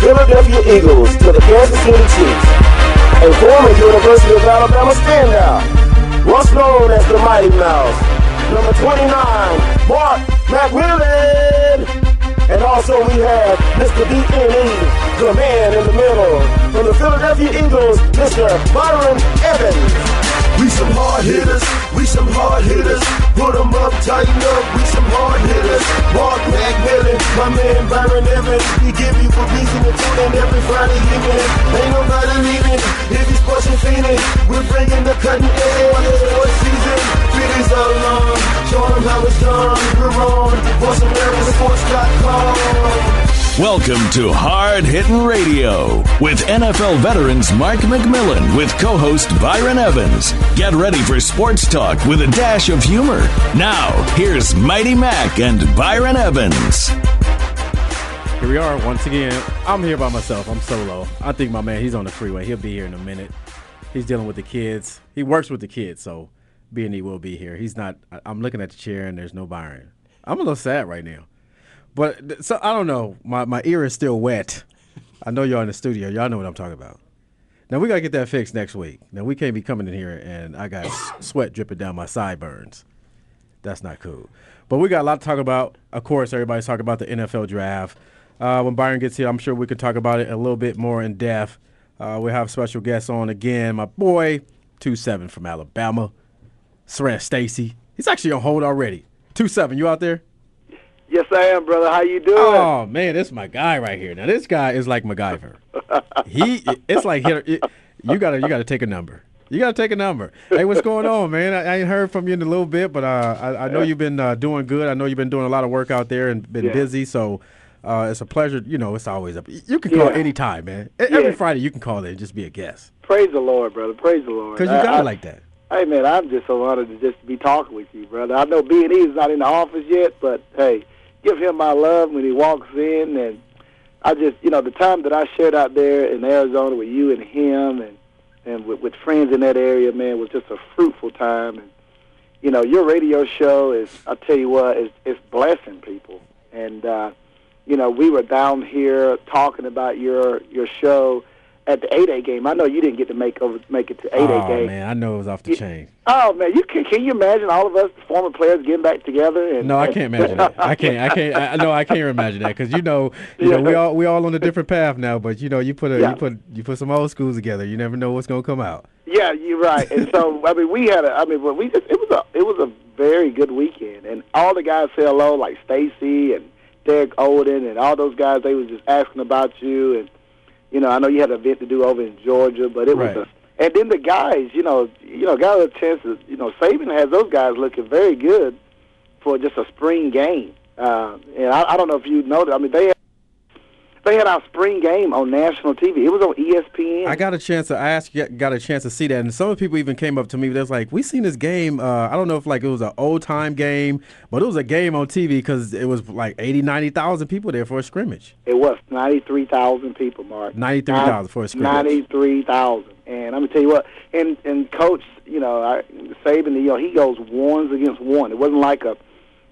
Philadelphia Eagles to the Kansas City Chiefs, a former University of Alabama standout, once known as the Mighty Mouse, number 29, Mark McMillan. And also we have Mr. BNE, the man in the middle. From the Philadelphia Eagles, Mr. Byron Evans. We some hard hitters, we some hard hitters. Put them up, tighten up, we some hard hitters. Mark McMillan, my man Byron Evans. We give you a reason to tune in every Friday evening. Ain't nobody leaving if he's pushing fiending. We're bringing the cutting edge for season. Fitties all along, show them how it's done. We're on VoiceAmericaSports.com. Welcome to Hard Hitting Radio with NFL veterans Mark McMillan with co host Byron Evans. Get ready for sports talk with a dash of humor. Now, here's Mighty Mac and Byron Evans. Here we are once again. I'm here by myself. I'm solo. I think my man, he's on the freeway. He'll be here in a minute. He's dealing with the kids. He works with the kids, so B and E will be here. He's not. I'm looking at the chair and there's no Byron. I'm a little sad right now. But so I don't know. My my ear is still wet. I know y'all in the studio. Y'all know what I'm talking about. Now we gotta get that fixed next week. Now we can't be coming in here and I got sweat dripping down my sideburns. That's not cool. But we got a lot to talk about. Of course, everybody's talking about the NFL draft. Uh, when Byron gets here, I'm sure we can talk about it a little bit more in depth. Uh, we have special guests on again. My boy, two seven from Alabama, Siran Stacy. He's actually on hold already. Two seven, you out there? Yes, I am, brother. How you doing? Oh man, this is my guy right here. Now this guy is like MacGyver. he, it's like it, you gotta you gotta take a number. You gotta take a number. Hey, what's going on, man? I, I ain't heard from you in a little bit, but uh, I, I, know you've been uh, doing good. I know you've been doing a lot of work out there and been yeah. busy. So uh, it's a pleasure. You know, it's always up. You can call yeah. anytime, man. Every Friday you can call in and just be a guest. Praise the Lord, brother. Praise the Lord. Because you got it like that. Hey man, I'm just so honored to just be talking with you, brother. I know B and E is not in the office yet, but hey give him my love when he walks in. And I just, you know, the time that I shared out there in Arizona with you and him and and with, with friends in that area, man, was just a fruitful time. And you know, your radio show is, I tell you what, is it's blessing people. And uh, you know, we were down here talking about your your show at the eight A game. I know you didn't get to make over make it to eight A oh, game. man, I know it was off the You- chain. Oh man, you can can you imagine all of us former players getting back together? And, No, I can't imagine that. I can't. I can't. I know. I can't imagine that because you know, you know, we Yeah. all we all on a different path now. But you know, you put a Yeah. you put you put some old schools together. You never know what's gonna come out. Yeah, you're right. And so I mean, we had a. I mean, we just it was a it was a very good weekend, and all the guys say hello, like Stacy and Derek Olden and all those guys. They was just asking about you, and you know, I know you had an event to do over in Georgia, but it Right. was a. And then the guys, you know, you know, got a chance to, you know, Saban has those guys looking very good for just a spring game. Uh, and I, I don't know if you know that. I mean, they they had our spring game on national TV. It was on ESPN. I got a chance to ask, got a chance to see that, and some of the people even came up to me. They was like, "We seen this game. Uh, I don't know if like it was an old time game, but it was a game on TV because it was like 80, 90,000 people there for a scrimmage. It was ninety three thousand people, Mark. 93,000 for a scrimmage. Ninety three thousand, and I'm gonna tell you what. And and coach, you know, I, Saban, you know, he goes ones against one. It wasn't like a,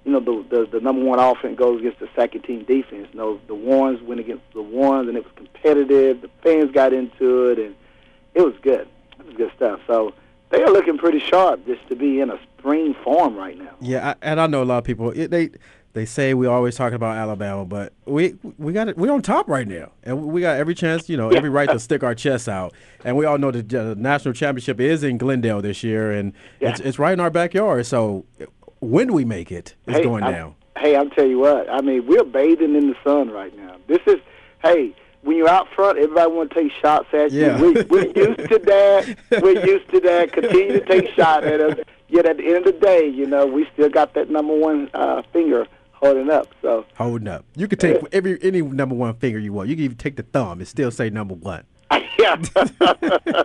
you know, the the, the number one offense goes against the second team defense. No, the ones went against the ones, and it was competitive. The fans got into it, and it was good. It was good stuff. So they are looking pretty sharp just to be in a spring form right now. Yeah, I, and I know a lot of people. It, they they say we always talking about Alabama, but we we got it. We're on top right now, and we got every chance, you know, every right to stick our chests out. And we all know the national championship is in Glendale this year, and it's it's right in our backyard. So when we make it, it's hey, going I'm- down. Hey, I'm tell you what. I mean, we're bathing in the sun right now. This is, hey, when you're out front, everybody want to take shots at you. Yeah. We, we're used to that. We're used to that. Continue to take shots at us. Yet at the end of the day, you know, we still got that number one uh, finger holding up. So Holding up. You could take every any number one finger you want. You can even take the thumb and still say number one. yeah,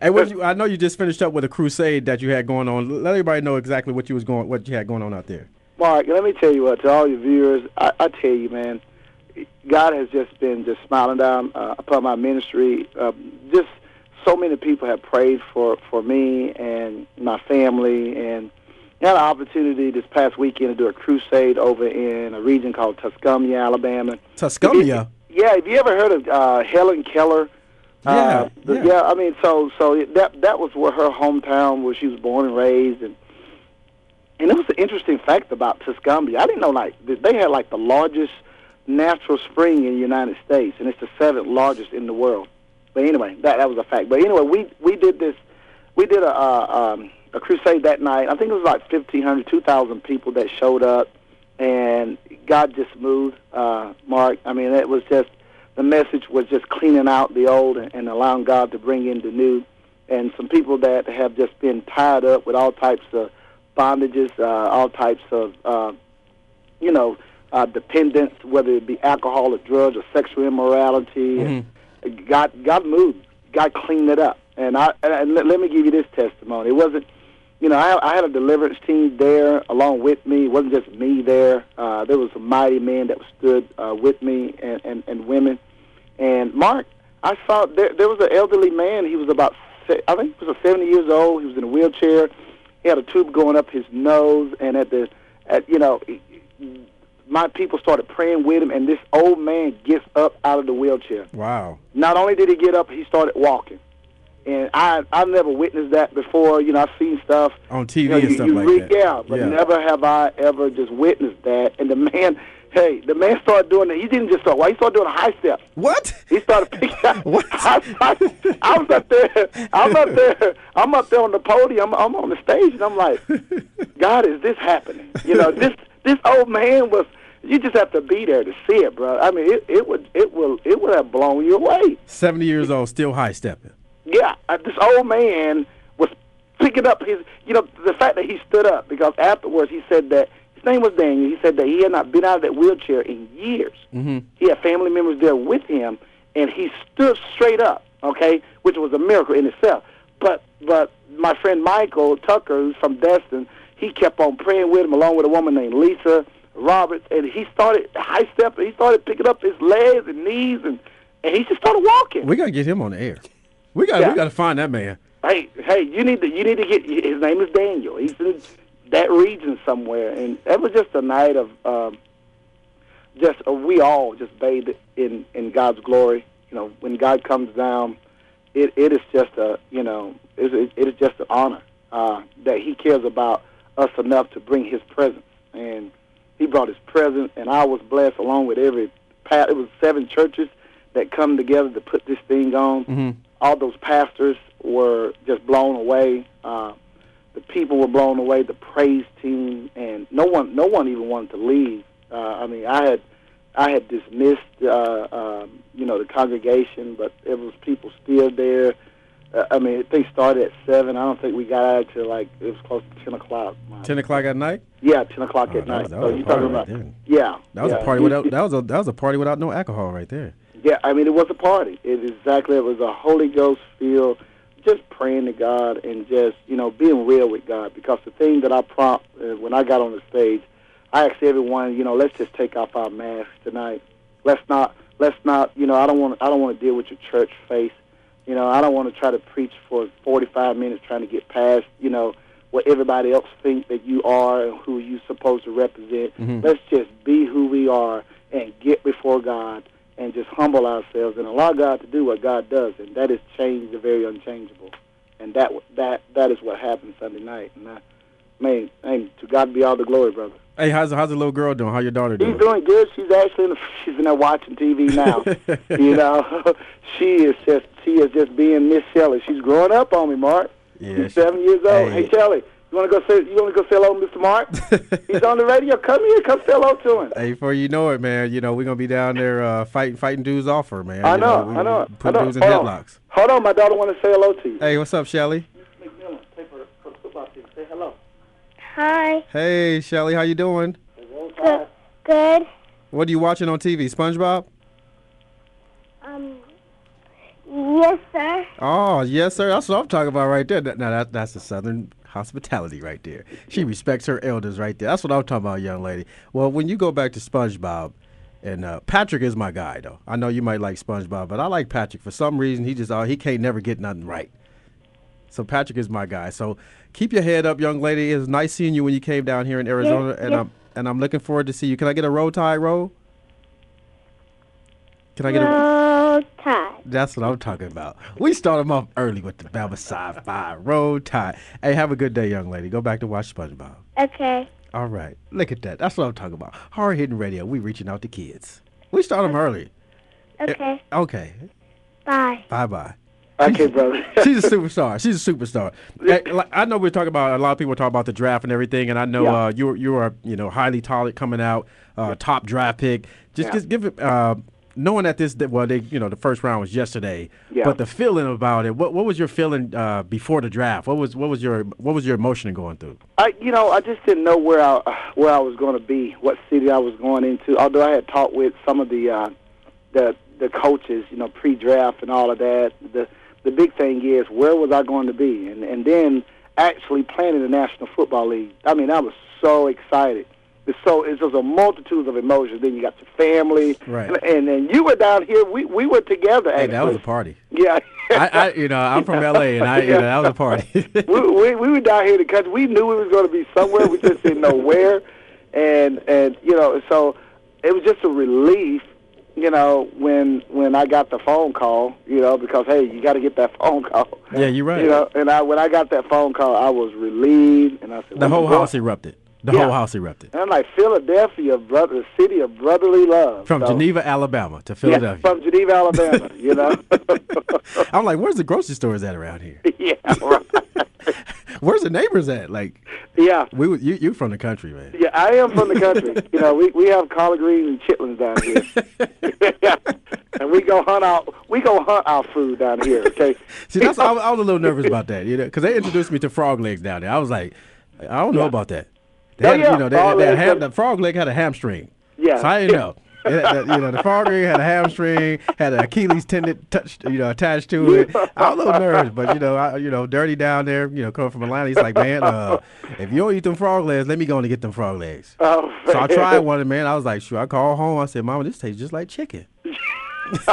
And what you, I know you just finished up with a crusade that you had going on. Let everybody know exactly what you was going, what you had going on out there. Mark. Let me tell you what to all your viewers. I, I tell you, man, God has just been just smiling down uh, upon my ministry. Um, just so many people have prayed for for me and my family, and had an opportunity this past weekend to do a crusade over in a region called Tuscumbia, Alabama. Tuscumbia. Yeah, have you ever heard of uh, Helen Keller? Yeah, uh, the- yeah. I mean, so so that that was where her hometown, where she was born and raised, and and it was an interesting fact about Tuscumbia. I didn't know like they had like the largest natural spring in the United States, and it's the seventh largest in the world. But anyway, that that was a fact. But anyway, we we did this, we did a uh, um, a crusade that night. I think it was like 1,500, 2,000 people that showed up, and God just moved. Uh, Mark, I mean, it was just the message was just cleaning out the old and, and allowing God to bring in the new. And some people that have just been tied up with all types of bondages, uh, all types of, uh, you know, uh, dependence, whether it be alcohol or drugs or sexual immorality. And God, God moved. God cleaned it up. And I and let, let me give you this testimony. It wasn't, you know, I, I had a deliverance team there along with me. It wasn't just me there. Uh, there was a mighty man that stood uh, with me and, and, and women. And Mark, I saw there, there was an elderly man. He was about, I think he was 70 years old. He was in a wheelchair. He had a tube going up his nose. And at the, at you know, my people started praying with him. And this old man gets up out of the wheelchair. Wow. Not only did he get up, he started walking. And I I've never witnessed that before. You know, I've seen stuff On TV you know, and you, stuff you like read, that. Yeah, but never have I ever just witnessed that. And the man, hey, the man started doing it. He didn't just start. Why he started doing a high step. What? He started picking up. What? I, I, I was up there. I'm up there. I'm up there on the podium. I'm, I'm on the stage, and I'm like, God, is this happening? You know, this this old man was. You just have to be there to see it, bro. I mean, it, it would it will it would have blown you away. 70 years old, still high stepping. Yeah, uh, this old man was picking up his, you know, the fact that he stood up because afterwards he said that his name was Daniel. He said that he had not been out of that wheelchair in years. Mm-hmm. He had family members there with him, and he stood straight up. Okay, which was a miracle in itself. But but my friend Michael Tucker, who's from Destin, he kept on praying with him along with a woman named Lisa Roberts, and he started high stepping. He started picking up his legs and knees, and and he just started walking. We gotta get him on the air. We got to Yeah. we gotta find that man. Hey, hey, you need to you need to get his name is Daniel. He's in that region somewhere, and that was just a night of um, just uh, we all just bathed in in God's glory. You know, when God comes down, it it is just a you know it, it, it is just an honor uh, that He cares about us enough to bring His presence, and He brought His presence, and I was blessed along with every. pa- It was seven churches that come together to put this thing on all those pastors were just blown away. Uh, the people were blown away. The praise team, and no one, no one even wanted to leave. Uh, I mean, I had, I had dismissed, uh, um, you know, the congregation, but there was people still there. Uh, I mean, they started at seven. I don't think we got out till like it was close to ten o'clock. 10 o'clock at night. Yeah, ten o'clock Oh, at night. was- that so you talking about? there. Yeah, That was yeah. a party without that was a that was a party without no alcohol right there. Yeah, I mean, it was a party. It exactly. It was a Holy Ghost feel, just praying to God and just you know being real with God. Because the thing that I prompt uh, when I got on the stage, I asked everyone, you know, let's just take off our masks tonight. Let's not. Let's not. You know, I don't want. I don't want to deal with your church face. You know, I don't want to try to preach for 45 minutes trying to get past. You know what everybody else think that you are and who you supposed to represent. Let's just be who we are and get before God and just humble ourselves and allow God to do what God does, and that is change the very unchangeable. And that that that is what happened Sunday night. And I, man, man, to God be all the glory, brother. Hey, how's how's the little girl doing? How your daughter doing? She's doing? doing good. She's actually in the, she's in there watching TV now. you know, she is just she is just being Miss Shelley. She's growing up on me, Mark. Yeah, She's she- seven years old. Hey. Hey, Shelley, you want to go say you want to go say hello, Mr. Mark? He's on the radio. Come here, come say hello to him. Hey, before you know it, man, you know we're gonna be down there uh, fighting fighting dudes off her, man. I You know, we- I know, we I know. dudes in Hold on. Hold on, my daughter want to say hello to you. Hey, what's up, Shelly? McMillan, take her football team. Say hello. Hi. Hey, Shelly, how you doing? Good. Good. What are you watching on TV? SpongeBob? Um. Yes, sir. Oh, yes, sir. That's what I'm talking about right there. That- Now, that, that's the Southern hospitality right there. She respects her elders right there. That's what I'm talking about, young lady. Well, when you go back to SpongeBob, and uh, Patrick is my guy, though. I know you might like SpongeBob, but I like Patrick. For some reason, he just uh, he can't never get nothing right. So Patrick is my guy. So keep your head up, young lady. It was nice seeing you when you came down here in Arizona, and yes. I'm and I'm looking forward to see you. Can I get a roll tie roll? Can I get a? Roll Tide. That's what I'm talking about. We start them off early with the Bama Sci-Fi Roll Tide. Hey, have a good day, young lady. Go back to watch SpongeBob. Okay. All right, look at that. That's what I'm talking about. Hard hitting radio. We reaching out to kids. We start them early. Okay. Okay. Bye. Bye bye. Okay, brother. She's a superstar. She's a superstar. I know we're talking about a lot of people talk about the draft and everything, and I know Yeah. uh, you you are you know highly talented coming out, uh, top draft pick. Just Yeah. just give it. Uh, knowing that this well they you know the first round was yesterday, Yeah. but the feeling about it. What what was your feeling uh, before the draft? What was what was your what was your emotion going through? I, you know, I just didn't know where I where I was going to be, what city I was going into. Although I had talked with some of the uh, the the coaches, you know, pre-draft and all of that. The the big thing is where was I going to be, and and then actually playing in the National Football League. I mean, I was so excited. It's so it's just a multitude of emotions. Then you got your family, Right. And and, and you were down here. We we were together. Hey, Actually. that was a party. Yeah. I, I you know I'm from LA and I you know that was a party. we, we we were down here because we knew we was going to be somewhere. We just didn't know where, and and you know, so it was just a relief, you know, when when I got the phone call, you know, because hey, you got to get that phone call. Yeah, you're right. You know, and I when I got that phone call, I was relieved, and I said, the whole house erupted. The Yeah. whole house erupted. And I'm like Philadelphia, brother, the city of brotherly love. From So- Geneva, Alabama to Yeah, Philadelphia. from Geneva, Alabama. You know. I'm like, where's the grocery stores at around here? yeah. Right. Where's the neighbors at? Like, Yeah. we you you from the country, man. Yeah, I am from the country. you know, we we have collard greens and chitlins down here, and we go hunt out we go hunt our food down here. Okay. See, that's I, was- I was a little nervous about that, you know, because they introduced me to frog legs down there. I was like, I don't know Yeah. about that. They Oh, yeah, you know, they, frog they had ham, the frog leg had a hamstring. Yeah. So I didn't know. It the- you know, the frog leg had a hamstring, had an Achilles tendon touched, you know, attached to it. I was a little nervous, but you know, I, you know, dirty down there, you know, coming from Atlanta, he's like, man, uh, if you don't eat them frog legs, let me go and get them frog legs. Oh, So I tried one, and man, I was like, sure. I called home. I said, Mama, this tastes just like chicken.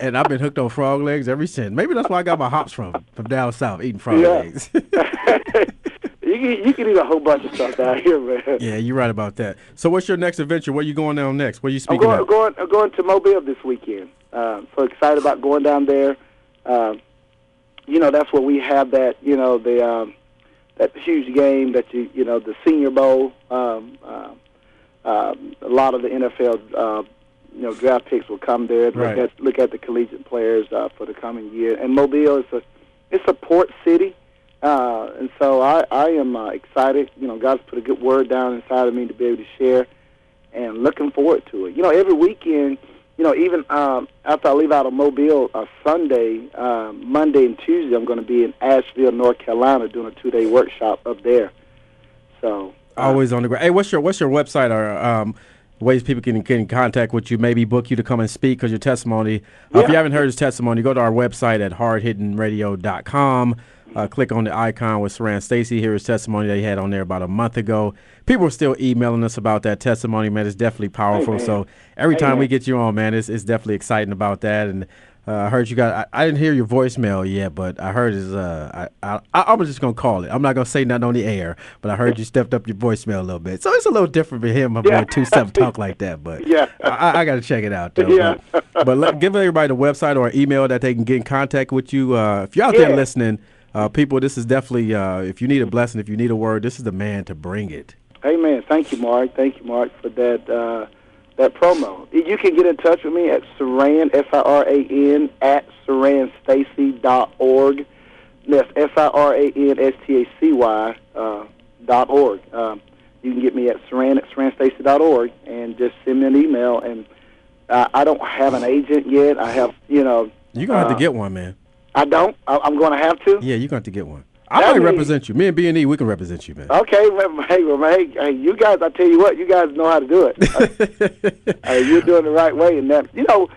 and I've been hooked on frog legs ever since. Maybe that's where I got my hops from, from down south, eating frog Yeah. legs. you can you can eat a whole bunch of stuff down here, man. yeah, you're right about that. So, what's your next adventure? Where you going down next? Where you I'm speaking going at? going I'm going to Mobile this weekend. Um, so excited about going down there. Um, you know, that's where we have that. You know, the um, that huge game that you you know the Senior Bowl. Um, um, um, a lot of the NFL uh, you know draft picks will come there. Look Right. at look at the collegiate players uh, for the coming year. And Mobile is a it's a port city. Uh, and so I, I am uh, excited. You know, God's put a good word down inside of me to be able to share, and looking forward to it. You know, every weekend, you know, even um, after I leave out of Mobile uh, Sunday, um, Monday and Tuesday, I'm going to be in Asheville, North Carolina, doing a two-day workshop up there. So uh, Always on the ground. Hey, what's your what's your website or um, ways people can get in contact with you? Maybe book you to come and speak because your testimony. Uh, if you haven't heard his testimony, go to our website at hardhittingradio.com. Uh, click on the icon with Siran Stacy. Here is testimony that he had on there about a month ago. People are still emailing us about that testimony, man. It's definitely powerful. So every time we get you on, man, it's, it's definitely exciting about that. And uh, I heard you got. I, I didn't hear your voicemail yet, but I heard his. Uh, I, I I was just gonna call it. I'm not gonna say nothing on the air, but I heard you stepped up your voicemail a little bit. So it's a little different for him. I'm Yeah. going two step talk like that, but Yeah. I, I got to check it out though. Yeah. But, but let, give everybody the website or email that they can get in contact with you. Uh, if you're out there listening, uh, people, this is definitely. Uh, if you need a blessing, if you need a word, this is the man to bring it. Amen. Thank you, Mark. Thank you, Mark, for that uh, that promo. You can get in touch with me at Siran S I R A N at siranstacy dot org. That's S I R A N S T A C Y uh, dot org. Um, you can get me at Siran at siranstacy dot org and just send me an email. And uh, I don't have an agent yet. I have, you know, You're gonna have Uh, to get one, man. I don't. I, I'm going to have to. Yeah, you're gonna have to get one. I That might represent you. Me and B and E, we can represent you, man. Okay, well, hey, well, hey, hey, you guys, I tell you what, you guys know how to do it. uh, you're doing the right way, and that, you know,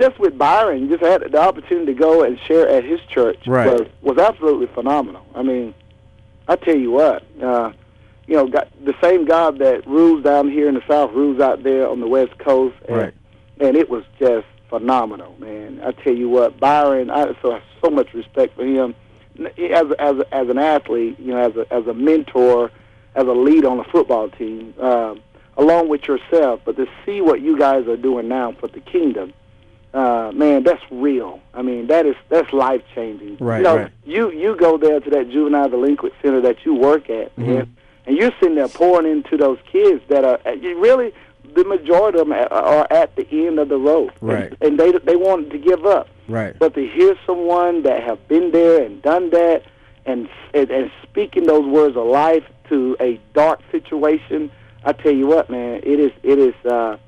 just with Byron, just had the opportunity to go and share at his church Right. was was absolutely phenomenal. I mean, I tell you what, uh, you know, got, the same God that rules down here in the South rules out there on the West Coast, and, Right. and it was just phenomenal, man. I tell you what, Byron, I so have so much respect for him as as as an athlete, you know, as a as a mentor, as a lead on a football team, um, along with yourself. But to see what you guys are doing now for the kingdom, uh, man, that's real. I mean, that is that's life changing. Right, You know, right. you you go there to that juvenile delinquent center that you work at, Mm-hmm. man, and you're sitting there pouring into those kids that are you really the majority of them are- are at the end of the road, Right. And, and they they wanted to give up. Right. But to hear someone that have been there and done that, and and, and speaking those words of life to a dark situation, I tell you what, man, it is it is. Uh,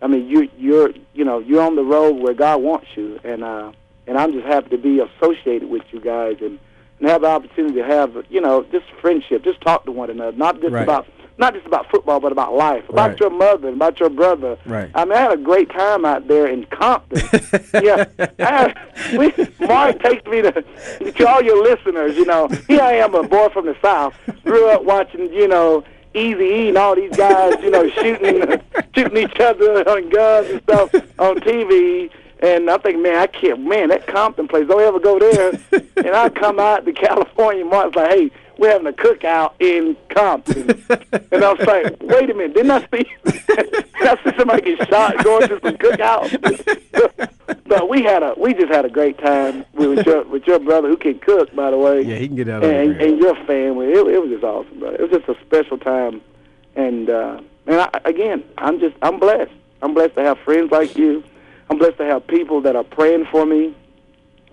I mean, you you're you know you're on the road where God wants you, and uh, and I'm just happy to be associated with you guys and and have the opportunity to have you know just friendship, just talk to one another, not just Right. about not just about football, but about life, about Right. your mother, about your brother. Right. I mean, I had a great time out there in Compton. yeah, I, we, Mark takes me to to all your listeners. You know, here I am, a boy from the South, grew up watching, you know, Easy E and all these guys, you know, shooting shooting each other on guns and stuff on TV. And I think, man, I can't, man, that Compton place, don't ever go there. and I come out to California, Mark's like, hey, we're having a cookout in Compton. and I was like, wait a minute, didn't I see, did I see somebody get shot going to some cookout? but we had a, we just had a great time with your, with your brother who can cook, by the way Yeah, he can get out of and, there. and your family. It, it was just awesome, brother. It was just a special time, and uh, and I, again, I'm just I'm blessed. I'm blessed to have friends like you. I'm blessed to have people that are praying for me,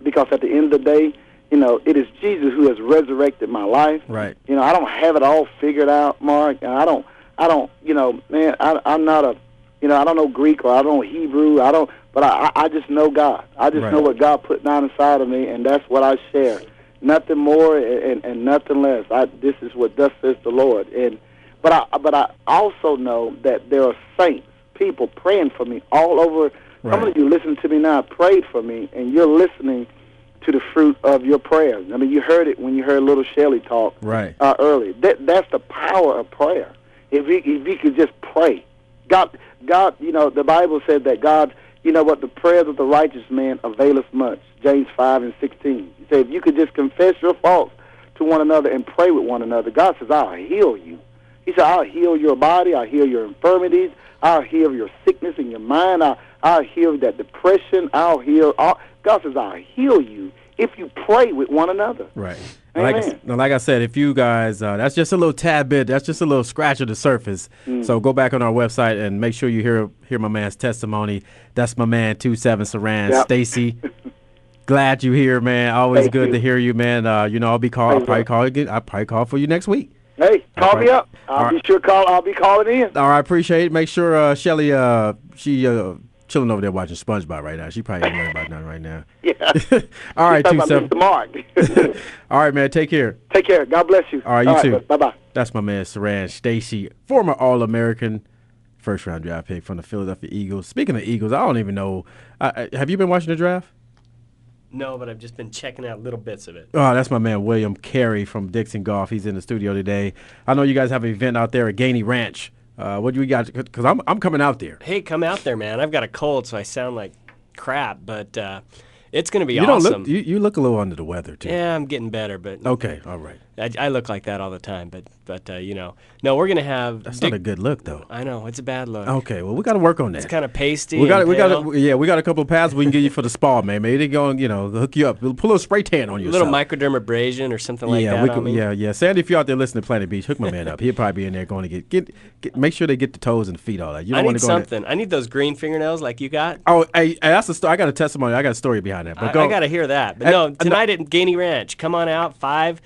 because at the end of the day, you know, it is Jesus who has resurrected my life. Right. You know, I don't have it all figured out, Mark. And I don't, I don't, you know, man, I, I'm not a, you know, I don't know Greek or I don't know Hebrew. I don't, but I, I just know God. I just Right. know what God put down inside of me, and that's what I share. Nothing more and, and, and nothing less. I, this is what thus says the Lord. And but I, but I also know that there are saints, people praying for me all over. Some of you listening to me now prayed for me, and you're listening to the fruit of your prayers. I mean, you heard it when you heard little Shelly talk Right. uh, early. That that's the power of prayer. If we if you could just pray, God, God, you know, the Bible said that God, you know what, the prayers of the righteous man availeth much. James five and sixteen. He said, if you could just confess your faults to one another and pray with one another, God says, I'll heal you. He said, I'll heal your body. I'll heal your infirmities. I'll heal your sickness in your mind. I'll, I'll heal that depression. I'll heal. All. God says, I'll heal you if you pray with one another. Right. Like I, like I said, if you guys, uh, that's just a little tad bit. That's just a little scratch of the surface. Mm. So go back on our website and make sure you hear hear my man's testimony. That's my man, two seven Siran, Yep. Stacy. Glad you here, man. Always Thank good you. to hear you, man. Uh, you know, I'll be call. I'll probably you. call again. I'll probably call for you next week. Hey, call All me up. I'll All be right. sure call. I'll be calling in. All right, appreciate it. Make sure uh, Shelly, uh, she uh, chilling over there watching SpongeBob right now. She probably ain't worried about nothing right now. Yeah. All right, two seven. Mark. All right, man. Take care. Take care. God bless you. All right, you too. Bye bye. That's my man Siran Stacy, former All American, first round draft pick from the Philadelphia Eagles. Speaking of Eagles, I don't even know. Uh, have you been watching the draft? No, but I've just been checking out little bits of it. Oh, that's my man William Carey from Dixon Golf. He's in the studio today. I know you guys have an event out there at Gainey Ranch. Uh, what do we got? Because I'm I'm coming out there. Hey, come out there, man. I've got a cold, so I sound like crap, but uh, it's going to be You awesome. don't look you, you look a little under the weather too. yeah, I'm getting better, but Okay, all right. I, I look like that all the time. But but uh, you know, no, we're going to have. That's Dick- not a good look though. I know it's a bad look. Okay, well we got to work on that. It's kind of pasty. we got we got yeah we got a couple of pads we can give you for the spa man. Maybe they go and you know hook you up. Put a little spray tan on you. a little microdermabrasion or something like that. yeah, that. could, yeah, yeah. Sandy, if you're out there listening to Planet Beach, hook my man up. He'll probably be in there going to get get, get make sure they get the toes and feet all that. You don't want need to go in there- something. I need those green fingernails like you got. Oh, I, hey, that's a story. I got a testimony. I got a story behind that. But I, go. I got to hear that. But Uh, no, no- tonight at Gainey Ranch, come on out, 5.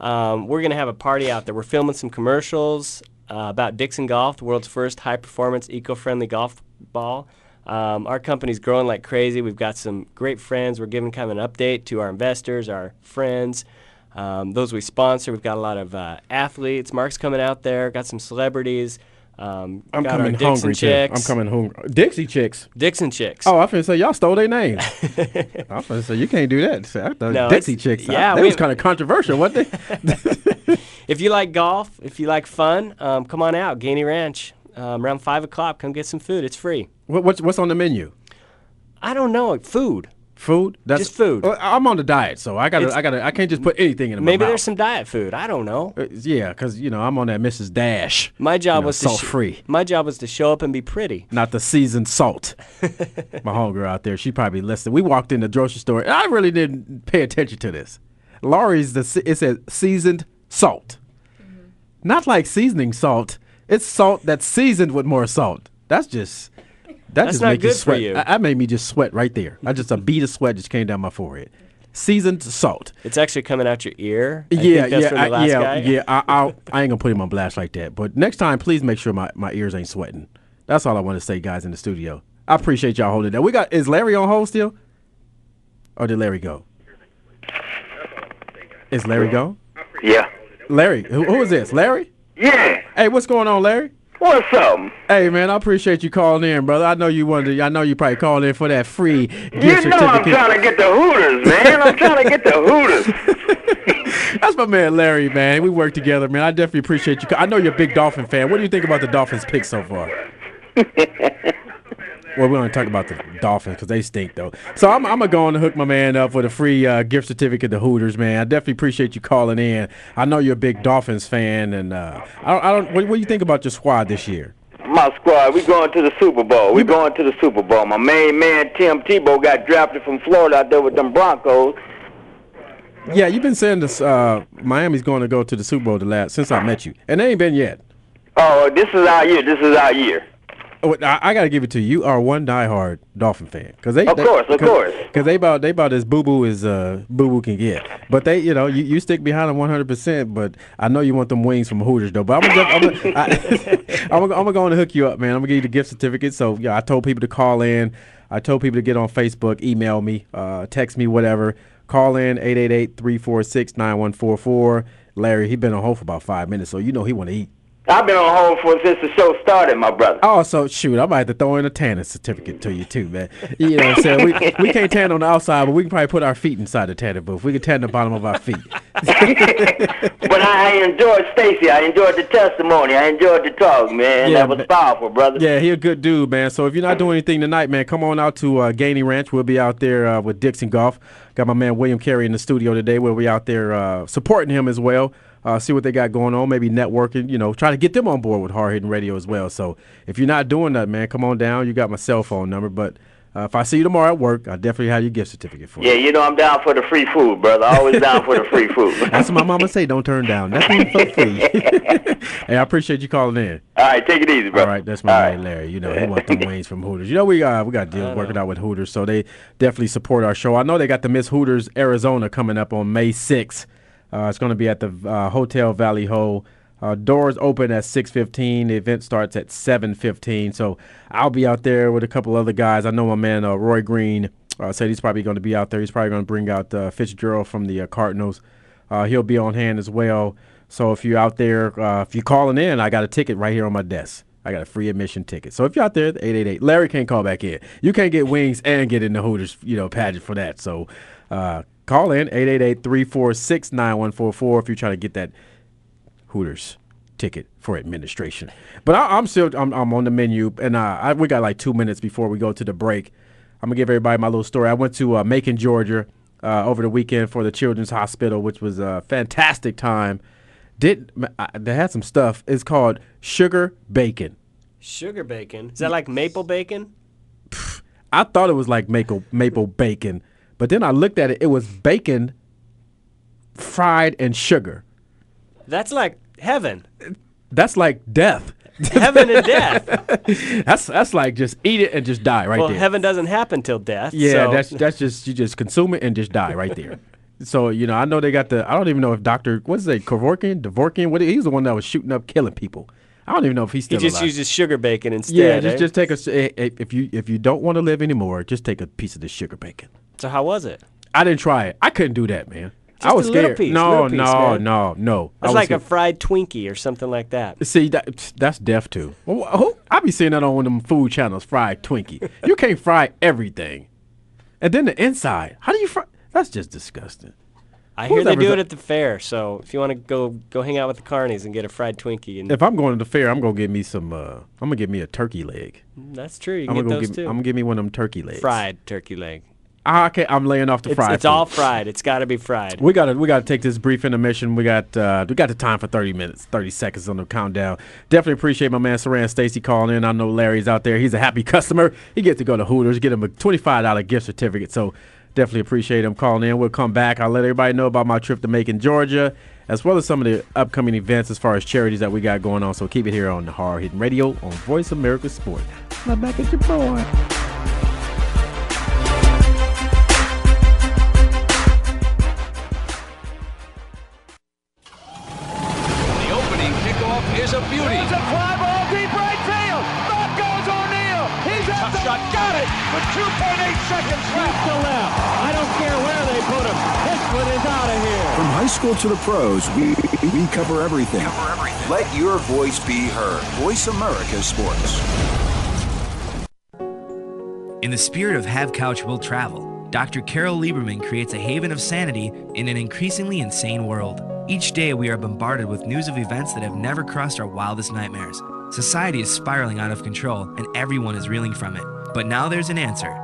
Um, we're going to have a party out there. We're filming some commercials uh, about Dixon Golf, the world's first high performance, eco friendly golf ball. Um, our company's growing like crazy. We've got some great friends. We're giving kind of an update to our investors, our friends. Um, those we sponsor. We've got a lot of uh, athletes. Mark's coming out there. Got some celebrities. Um, I'm coming hungry too. chicks. I'm coming hungry. Dixie chicks. Dixon chicks. Oh, I finna say y'all stole their name. I finna say you can't do that. I thought No, Dixie chicks. yeah, that we- was kind of controversial, wasn't it? If you like golf, if you like fun, um, come on out, Gainey Ranch. Um, around five o'clock, come get some food. It's free. what, what's what's on the menu? I don't know, food. Food? That's, Just food. Well, I'm on the diet, so I gotta, It's- I gotta, I can't just put anything in my mouth. Maybe mouth. there's some diet food. I don't know. Uh, yeah, because you know I'm on that Mrs. Dash. My job you know, was to salt sh- free, My job was to show up and be pretty. not the seasoned salt. my homegirl out there, she probably listened. We walked in the grocery store, and I really didn't pay attention to this. Lawry's the it said seasoned salt, not like seasoning salt. It's salt that's seasoned with more salt. That's just that That's just not make you good for sweat. you. I- That made me just sweat right there. I just a bead of sweat just came down my forehead. Seasoned salt. It's actually coming out your ear. I yeah, think that's yeah, from the I, last yeah, guy. yeah. I, I, I ain't gonna put him on blast like that. But next time, please make sure my, my ears ain't sweating. That's all I want to say, guys, in the studio. I appreciate y'all holding that. We got is Larry on hold still, or did Larry go? Is Larry go? Yeah. Larry, who, who is this? Larry? Yeah. Hey, what's going on, Larry? What's up? Hey man, I appreciate you calling in, brother. I know you wanted. To, I know you probably called in for that free gift You know I'm trying to get the Hooters, man. I'm trying to get the Hooters. That's my man Larry, man. We work together, man. I definitely appreciate you. I know you're a big Dolphin fan. What do you think about the Dolphins' pick so far? well, we want to talk about the Dolphins because they stink, though. So I'm, I'm gonna go on and hook my man up with a free uh, gift certificate to Hooters, man. I definitely appreciate you calling in. I know you're a big Dolphins fan, and uh, I don't. I don't what, what do you think about your squad this year? My squad, we going to the Super Bowl. We going to the Super Bowl. My main man Tim Tebow got drafted from Florida out there with them Broncos. Yeah, you've been saying this. Uh, Miami's going to go to the Super Bowl the last since I met you, and they ain't been yet. Oh, this is our year. This is our year. Oh, I, I gotta give it to you. You are one diehard Dolphin fan because they, Of they- course, of cause, course. because they about they about as boo boo as uh, boo boo can get. But they, you know, you, you stick behind them one hundred percent. But I know you want them wings from Hooters though. But I'm gonna, I'm gonna, I, I'm gonna, I'm gonna go and hook you up, man. I'm gonna give you the gift certificate. So yeah, I told people to call in. I told people to get on Facebook, email me, uh, text me, whatever. Call in 888-346-9144. Larry, he been on hold for about five minutes, so you know he want to eat. I've been on hold for since the show started, my brother. Oh, so shoot, I might have to throw in a tanning certificate to you too, man. You know what I'm saying? We, we can't tan on the outside, but we can probably put our feet inside the tanning booth. We can tan the bottom of our feet. But I, I enjoyed Stacy. I enjoyed the testimony. I enjoyed the talk, man. Yeah, that was man. powerful, brother. Yeah, he a good dude, man. So if you're not doing anything tonight, man, come on out to uh, Gainey Ranch. We'll be out there uh, with Dixon Golf. Got my man William Carey in the studio today. We'll be out there uh, supporting him as well. Uh, see what they got going on. Maybe networking. You know, try to get them on board with Hard Hitting Radio as well. So if you're not doing that, man, come on down. You got my cell phone number, but. Uh, if I see you tomorrow at work, I definitely have your gift certificate for you. Yeah, you know I'm down for the free food, brother. Always down for the free food. That's what my mama say. Don't turn down. Nothing for free. hey, I appreciate you calling in. All right, take it easy, bro. All right, that's my man Larry. You know, he want them wings from Hooters. You know, we got we got deals working out with Hooters, so they definitely support our show. I know they got the Miss Hooters Arizona coming up on May 6th. Uh, it's going to be at the uh, Hotel Valley Ho. Uh, doors open at 6:15. The event starts at 7:15. So I'll be out there with a couple other guys. I know my man uh, Roy Green uh, said he's probably going to be out there. He's probably going to bring out uh, Fitzgerald from the Cardinals. He'll be on hand as well. So if you're out there, if you're calling in, I got a ticket right here on my desk. I got a free admission ticket. So if you're out there, 888. Larry can't call back in. You can't get wings and get in the Hooters, you know, pageant for that. So uh, call in 888-346-9144 if you're trying to get that Hooters ticket for administration. But I, I'm still I'm, I'm on the menu, and uh, I, we got like two minutes before we go to the break. I'm gonna give everybody my little story. I went to uh, Macon, Georgia, uh, over the weekend for the Children's Hospital, which was a fantastic time. Did I, they had some stuff? It's called sugar bacon. Sugar bacon. Is that like maple bacon? I thought it was like maple maple bacon, but then I looked at it. It was bacon fried in sugar. That's like heaven. That's like death. Heaven and death. That's that's like just eat it and just die right well, there. Well, heaven doesn't happen till death. Yeah, so- that's that's just you just consume it and just die right there. so you know, I know they got the. I don't even know if Doctor what's it, Kevorkian, Dvorkin. What he's the one that was shooting up, killing people. I don't even know if he's still. he just alive. uses sugar bacon instead. yeah, just eh? just take a if you if you don't want to live anymore, just take a piece of this sugar bacon. So how was it? I didn't try it. I couldn't do that, man. I was scared. piece, no, piece, no, man. no, no. It's was like a fried Twinkie or something like that. See, that, that's deaf too. Who- I be seeing that on one of them food channels, fried Twinkie. you can't fry everything. And then the inside. How do you fry? That's just disgusting. I Who's hear they do it at the fair. So if you want to go go hang out with the carnies and get a fried Twinkie, and If I'm going to the fair, I'm gonna get me some. Uh, I'm gonna get me a turkey leg. that's true, you I'm get those get. too. I'm gonna get me one of them turkey legs. fried turkey leg. Ah, okay, I'm laying off the It's, fried. it's food. all fried. It's got to be fried. We gotta we gotta take this brief intermission. We got uh, we got the time for thirty minutes, thirty seconds on the countdown. Definitely appreciate my man Siran Stacy calling in. I know Larry's out there. He's a happy customer. He gets to go to Hooters, get him a twenty five dollar gift certificate. So definitely appreciate him calling in. We'll come back. I'll let everybody know about my trip to Macon, Georgia, as well as some of the upcoming events as far as charities that we got going on. So keep it here on the Hard Hitting Radio on Voice America Sport. Now back at your boy. School to the pros, we, we cover everything. Let your voice be heard. Voice America Sports. In the spirit of Have Couch Will Travel, Dr. Carol Lieberman creates a haven of sanity in an increasingly insane world. Each day, we are bombarded with news of events that have never crossed our wildest nightmares. Society is spiraling out of control, and everyone is reeling from it. But now there's an answer.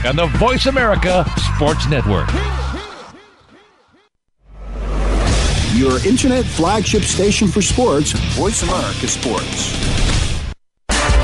on the Voice America Sports Network. Your internet flagship station for sports, Voice America Sports.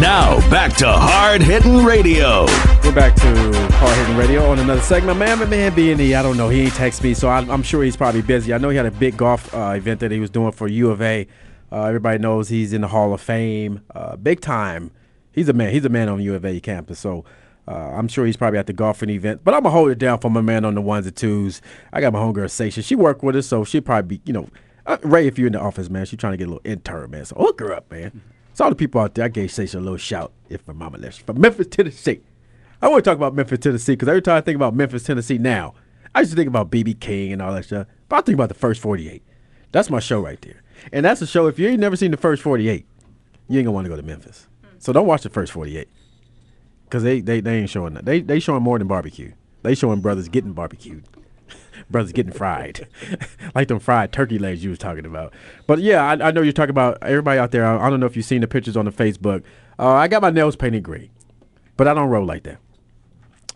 Now, back to Hard Hitting Radio. We're back to Hard Hitting Radio on another segment. Man, my man B&E, I don't know. He ain't text me, so I, I'm sure he's probably busy. I know he had a big golf uh, event that he was doing for U of A. Uh, everybody knows he's in the Hall of Fame, uh, big time. He's a man. He's a man on U of A campus. So uh, I'm sure he's probably at the golfing event. But I'm gonna hold it down for my man on the ones and twos. I got my homegirl Sasha. She worked with us, so she'll probably be, you know, uh, Ray. If you're in the office, man, she's trying to get a little intern, man. So hook her up, man. So all the people out there, I gave Sasha a little shout if my mama left. From Memphis, Tennessee. I want to talk about Memphis, Tennessee, because every time I think about Memphis, Tennessee now, I used to think about BB King and all that stuff. But I think about the first 48. That's my show right there. And that's a show, if you ain't never seen the first 48, you ain't going to want to go to Memphis. Mm. So don't watch the first 48. Because they, they, they ain't showing that. They, they showing more than barbecue. They showing brothers getting barbecued. Brothers getting fried. like them fried turkey legs you was talking about. But yeah, I, I know you're talking about everybody out there. I, I don't know if you've seen the pictures on the Facebook. Uh, I got my nails painted green. But I don't roll like that.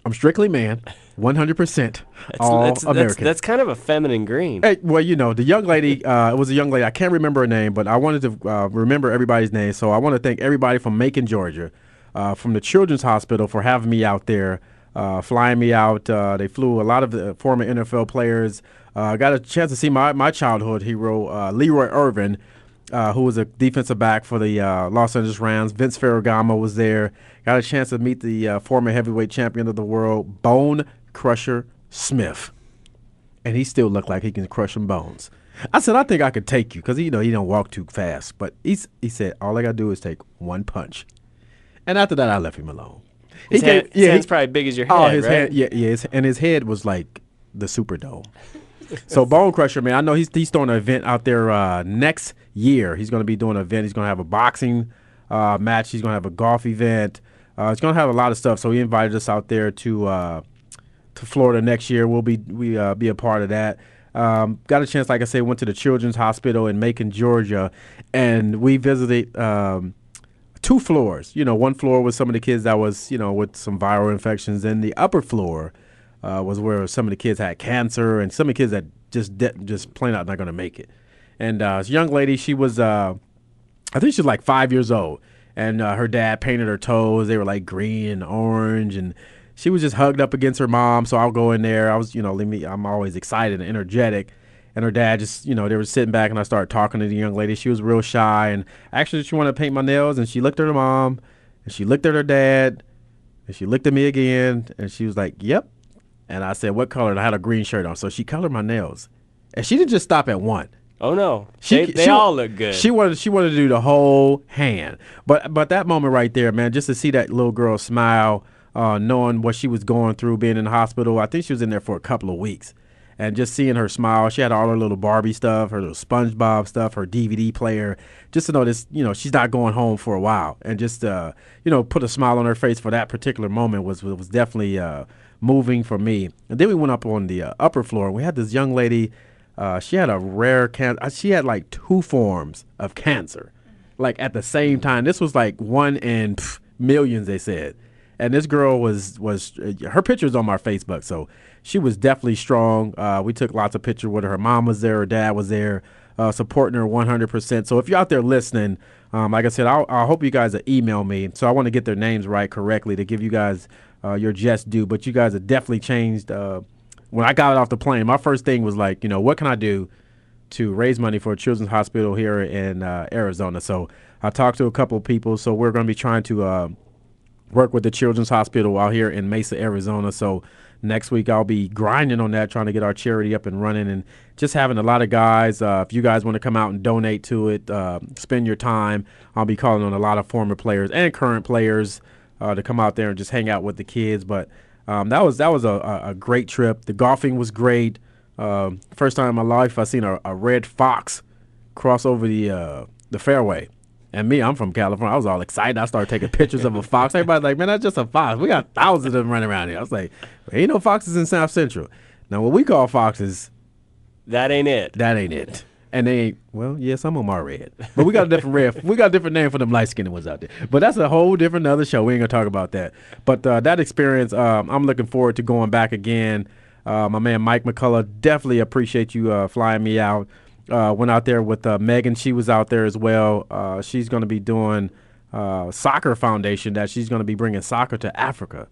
I'm strictly man, 100 percent all that's, that's, American. that's kind of a feminine green. Hey, well, you know, the young lady, uh, it was a young lady. I can't remember her name, but I wanted to uh, remember everybody's name. So I want to thank everybody from Macon, Georgia, uh, from the Children's Hospital for having me out there, flying me out. Uh, they flew a lot of the former NFL players. I got a chance to see my, my childhood hero, uh, Leroy Irvin, uh, who was a defensive back for the uh, Los Angeles Rams. Vince Ferragamo was there. Got a chance to meet the uh, former heavyweight champion of the world, Bone Crusher Smith, and he still looked like he can crush some bones. I said, I think I could take you because you know he don't walk too fast. But he's, he said, all I gotta do is take one punch, and after that, I left him alone. His he hand, yeah, hand's he- probably big as your head, Oh, his right? hand, yeah, yeah, his, and his head was like the super Superdome. so Bone Crusher, man, I know he's he's throwing an event out there uh, next year. He's going to be doing an event. He's going to have a boxing uh, match. He's going to have a golf event. Uh, he's going to have a lot of stuff. So he invited us out there to uh, to Florida next year. We'll be we uh, be a part of that. Um, got a chance, like I said, went to the Children's Hospital in Macon, Georgia, and we visited um, two floors. You know, one floor was some of the kids that was you know with some viral infections, and the upper floor uh, was where some of the kids had cancer, and some of the kids that just de- just plain out not going to make it. And uh, this young lady, she was, uh, I think she's like five years old, and uh, her dad painted her toes. They were like green and orange, and she was just hugged up against her mom. So I'll go in there. I was, you know. I'm always excited and energetic. And her dad just, you know, they were sitting back, and I started talking to the young lady. She was real shy, and actually she wanted to paint my nails, and she looked at her mom, and she looked at her dad, and she looked at me again, and she was like, "Yep." And I said, "What color?" And I had a green shirt on, so she colored my nails, and she didn't just stop at one. Oh no, they, they all look good. She wanted she wanted to do the whole hand. But but that moment right there, man, just to see that little girl smile, uh, knowing what she was going through, being in the hospital. I think she was in there for a couple of weeks. And just seeing her smile, she had all her little Barbie stuff, her little SpongeBob stuff, her DVD player. Just to know this, you know, she's not going home for a while, and just uh, you know, put a smile on her face for that particular moment was was definitely uh, moving for me. And then we went up on the uh, upper floor. and We had this young lady. Uh, she had a rare cancer. She had like two forms of cancer, like at the same time. This was like one in pff, millions, they said. And this girl was was uh, her picture's on my Facebook, so she was definitely strong. Uh, we took lots of pictures with her. Her mom was there, her dad was there, uh, supporting her 100%. So if you're out there listening, um, like I said, I'll, I hope you guys email me. So I want to get their names right correctly to give you guys uh, your just due. But you guys have definitely changed. Uh, when I got off the plane, my first thing was like, you know, what can I do to raise money for a children's hospital here in uh, Arizona? So I talked to a couple of people. So we're going to be trying to uh, work with the children's hospital out here in Mesa, Arizona. So next week I'll be grinding on that, trying to get our charity up and running, and just having a lot of guys. Uh, if you guys want to come out and donate to it, uh, spend your time. I'll be calling on a lot of former players and current players uh, to come out there and just hang out with the kids. But um, that was that was a, a, great trip. The golfing was great. Um, first time in my life I seen a, a red fox cross over the uh, the fairway. And me, I'm from California. I was all excited. I started taking pictures of a fox. Everybody's like, man, that's just a fox. We got thousands of them running around here. I was like, ain't no foxes in South Central. Now, what we call foxes, that ain't it. That ain't it. And they ain't, well, yeah, some of them are red. But we got a different red. We got a different name for them light skinned ones out there. But that's a whole different other show. We ain't going to talk about that. But uh, that experience, um, I'm looking forward to going back again. Uh, my man Mike McCullough, definitely appreciate you uh, flying me out uh, went out there with uh, Megan. She was out there as well. Uh, she's going to be doing uh, soccer foundation that she's going to be bringing soccer to Africa.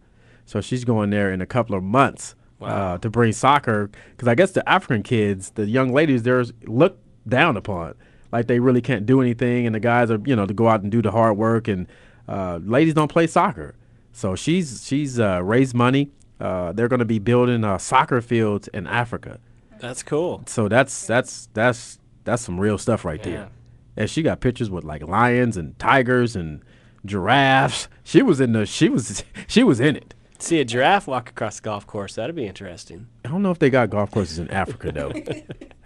So she's going there in a couple of months uh, to bring soccer because I guess the African kids, the young ladies, they're looked down upon. Like they really can't do anything, and the guys are you know to go out and do the hard work, and uh, ladies don't play soccer. So she's she's raised money. they're going to be building soccer fields in Africa. That's cool. So that's that's that's that's some real stuff right Yeah. there. And she got pictures with like lions and tigers and giraffes. She was in the she was she was in it. See a giraffe walk across the golf course. That'd be interesting. I don't know if they got golf courses in Africa though.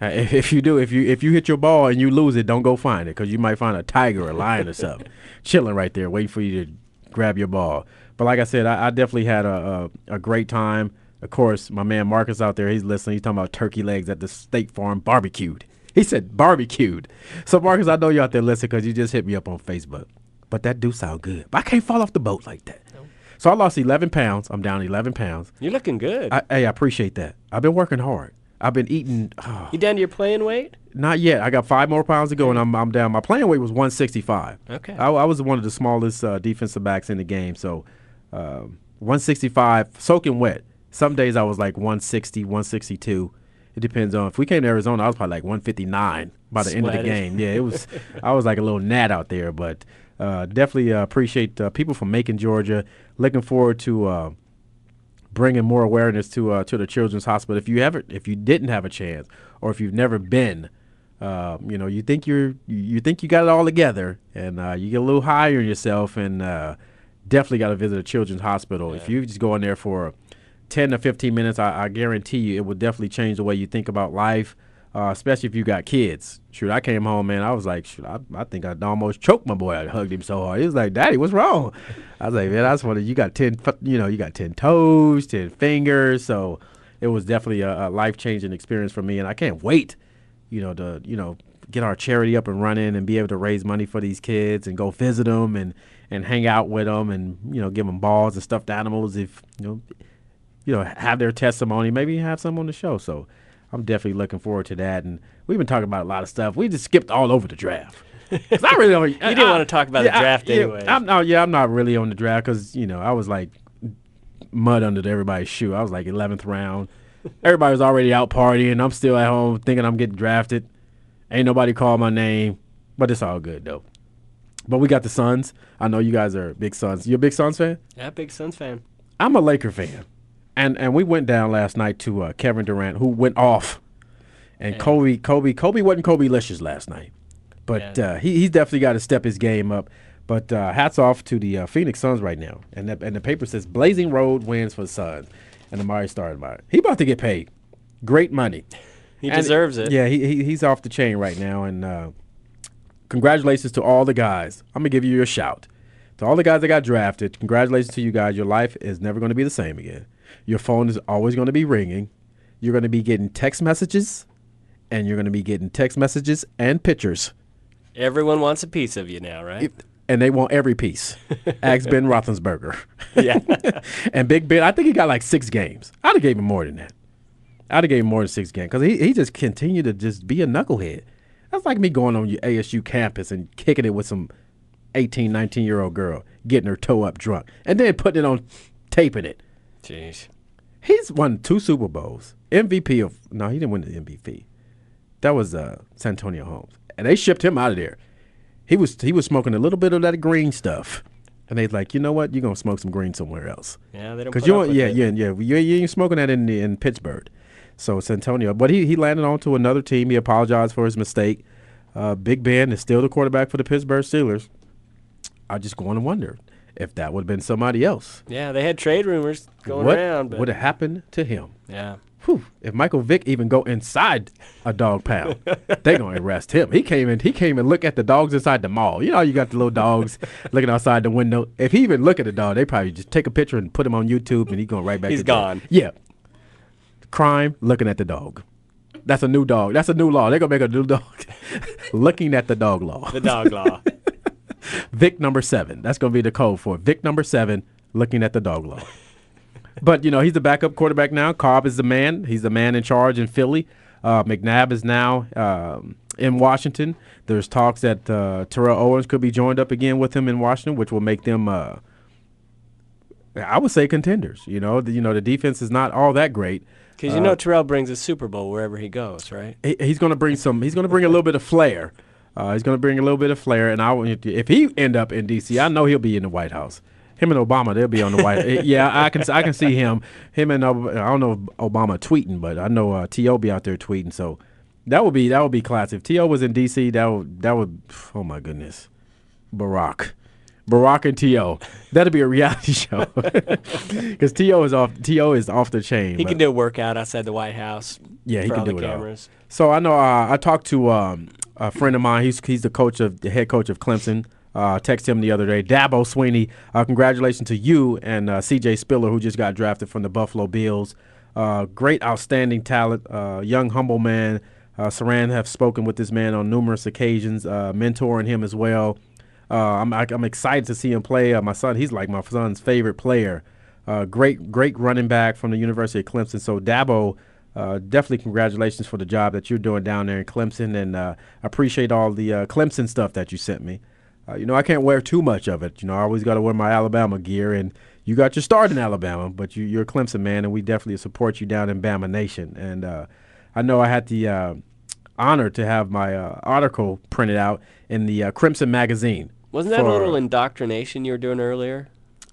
Uh, if, if you do, if you if you hit your ball and you lose it, don't go find it because you might find a tiger or a lion or something chilling right there, waiting for you to grab your ball. But like I said, I, I definitely had a, a a great time. Of course, my man Marcus out there, he's listening. He's talking about turkey legs at the State Farm barbecued. He said barbecued. So Marcus, I know you out there listening because you just hit me up on Facebook. But that do sound good. But I can't fall off the boat like that. So I lost 11 pounds. I'm down 11 pounds. You're looking good. I, hey, I appreciate that. I've been working hard. I've been eating. Oh, you down to your playing weight? not yet. I got five more pounds to go, and I'm, I'm down. My playing weight was 165. Okay. I, I was one of the smallest uh, defensive backs in the game. So um, 165, soaking wet. Some days I was like 160, 162. It depends on if we came to Arizona, I was probably like 159 by the end of the game. Yeah, it was. I was like a little gnat out there, but uh, definitely uh, appreciate uh, people from Macon, Georgia. Looking forward to uh, bringing more awareness to uh, to the Children's Hospital. If you ever, if you didn't have a chance, or if you've never been, uh, you know, you think you're, you, think you got it all together, and uh, you get a little higher in yourself, and uh, definitely got to visit a Children's Hospital. If you just go in there for 10 to 15 minutes, I, I guarantee you it will definitely change the way you think about life, uh, especially if you got kids. Shoot, I came home, man, I was like, shoot, I, I think I almost choked my boy. I hugged him so hard. He was like, Daddy, what's wrong? I was like, man, that's what you got 10, you know, you got 10 toes, 10 fingers. So it was definitely a, a life changing experience for me. And I can't wait, you know, to, you know, get our charity up and running and be able to raise money for these kids and go visit them and, and hang out with them and, you know, give them balls and stuffed animals if, you know, you know, have their testimony, maybe have some on the show. So I'm definitely looking forward to that. And we've been talking about a lot of stuff. We just skipped all over the draft. 'Cause I really don't. You didn't want to talk about the draft yeah, anyway. I'm not. Yeah, I'm not really on the draft because you know I was like mud under everybody's shoe. I was like 11th round. Everybody was already out partying. I'm still at home thinking I'm getting drafted. Ain't nobody called my name, but it's all good though. But we got the Suns. I know you guys are big Suns. You a big Suns fan? Yeah, big Suns fan. I'm a Laker fan, and and we went down last night to uh, Kevin Durant, who went off, and Kobe, Kobe, Kobe wasn't Kobe Licious last night, but uh, he he's definitely got to step his game up. But uh, hats off to the uh, Phoenix Suns right now, and the, and the paper says Blazing Road wins for the Suns, and Amar'e Stoudemire. He about to get paid, great money. He And- deserves it. Yeah, he, he he's off the chain right now, and uh, congratulations to all the guys. I'm gonna give you a shout to all the guys that got drafted. Congratulations to you guys. Your life is never gonna be the same again. Your phone is always gonna be ringing. You're gonna be getting text messages, and you're gonna be getting text messages and pictures, Everyone wants a piece of you now, right? and they want every piece. Ask Ben Roethlisberger. yeah. and Big Ben, I think he got like six games. I'd have gave him more than that. I'd have gave him more than six games because he, he just continued to just be a knucklehead. That's like me going on your ASU campus and kicking it with some 18, 19 year old girl, getting her toe up drunk, and then putting it on, taping it. Jeez. He's won two Super Bowls. MVP of no, he didn't win the MVP. That was uh, Santonio Holmes, and they shipped him out of there. He was he was smoking a little bit of that green stuff, and they like, you know what, you're gonna smoke some green somewhere else. Yeah, they don't Because you yeah, yeah, yeah, you, you ain't smoking that in in Pittsburgh. So Santonio, but he he landed on to another team. He apologized for his mistake. Uh, Big Ben is still the quarterback for the Pittsburgh Steelers. I just go on and wonder if that would have been somebody else. Yeah, they had trade rumors going what around, but would have happened to him? yeah. Whew, if Michael Vick even go inside a dog pound, they gonna arrest him. He came in. He came and look at the dogs inside the mall. You know, you got the little dogs looking outside the window. If he even look at the dog, they probably just take a picture and put him on YouTube, and he going right back. He's to jail. gone. Yeah. Crime looking at the dog. That's a new dog. That's a new law. They're gonna make a new dog. looking at the dog law. The dog law. Vick number seven. That's going to be the code for it. Vick number seven, looking at the dog law. but, you know, he's the backup quarterback now. Kolb is the man. He's the man in charge in Philly. Uh, McNabb is now um, in Washington. There's talks that uh, Terrell Owens could be joined up again with him in Washington, which will make them, uh, I would say, contenders. You know, the, you know, the defense is not all that great. Because you know Terrell brings a Super Bowl wherever he goes, right? he, he's going to bring some. He's going to bring a little bit of flair. Uh, he's going to bring a little bit of flair, and I if he end up in D.C., I know he'll be in the White House. Him and Obama, they'll be on the White. eh, yeah, I can I can see him. Him and Ob- I don't know if Obama tweeting, but I know uh, T.O. be out there tweeting. So that would be that would be classic. If T.O. was in D.C., that would that would. Oh my goodness, Barack. Barack and T.O. That'd be a reality show because T.O. is off. T.O. is off the chain. He can do a workout outside the White House. yeah, he can do it all. cameras. So I know uh, I talked to um, a friend of mine. He's he's the coach of the head coach of Clemson. Uh, text him the other day, Dabo Swinney. Uh, congratulations to you and uh, C.J. Spiller, who just got drafted from the Buffalo Bills. Uh, great, outstanding talent, uh, young, humble man. Uh, Siran have spoken with this man on numerous occasions, mentoring him as well. I'm I, I'm excited to see him play. My son, he's like my son's favorite player. Great great running back from the University of Clemson. So Dabo. Uh, definitely congratulations for the job that you're doing down there in Clemson, and uh, appreciate all the uh, Clemson stuff that you sent me. Uh, you know, I can't wear too much of it. You know, I always got to wear my Alabama gear, and you got your start in Alabama, but you, you're a Clemson man, and we definitely support you down in Bama Nation. And uh, I know I had the uh, honor to have my article printed out in the Crimson magazine. Wasn't that a little indoctrination you were doing earlier?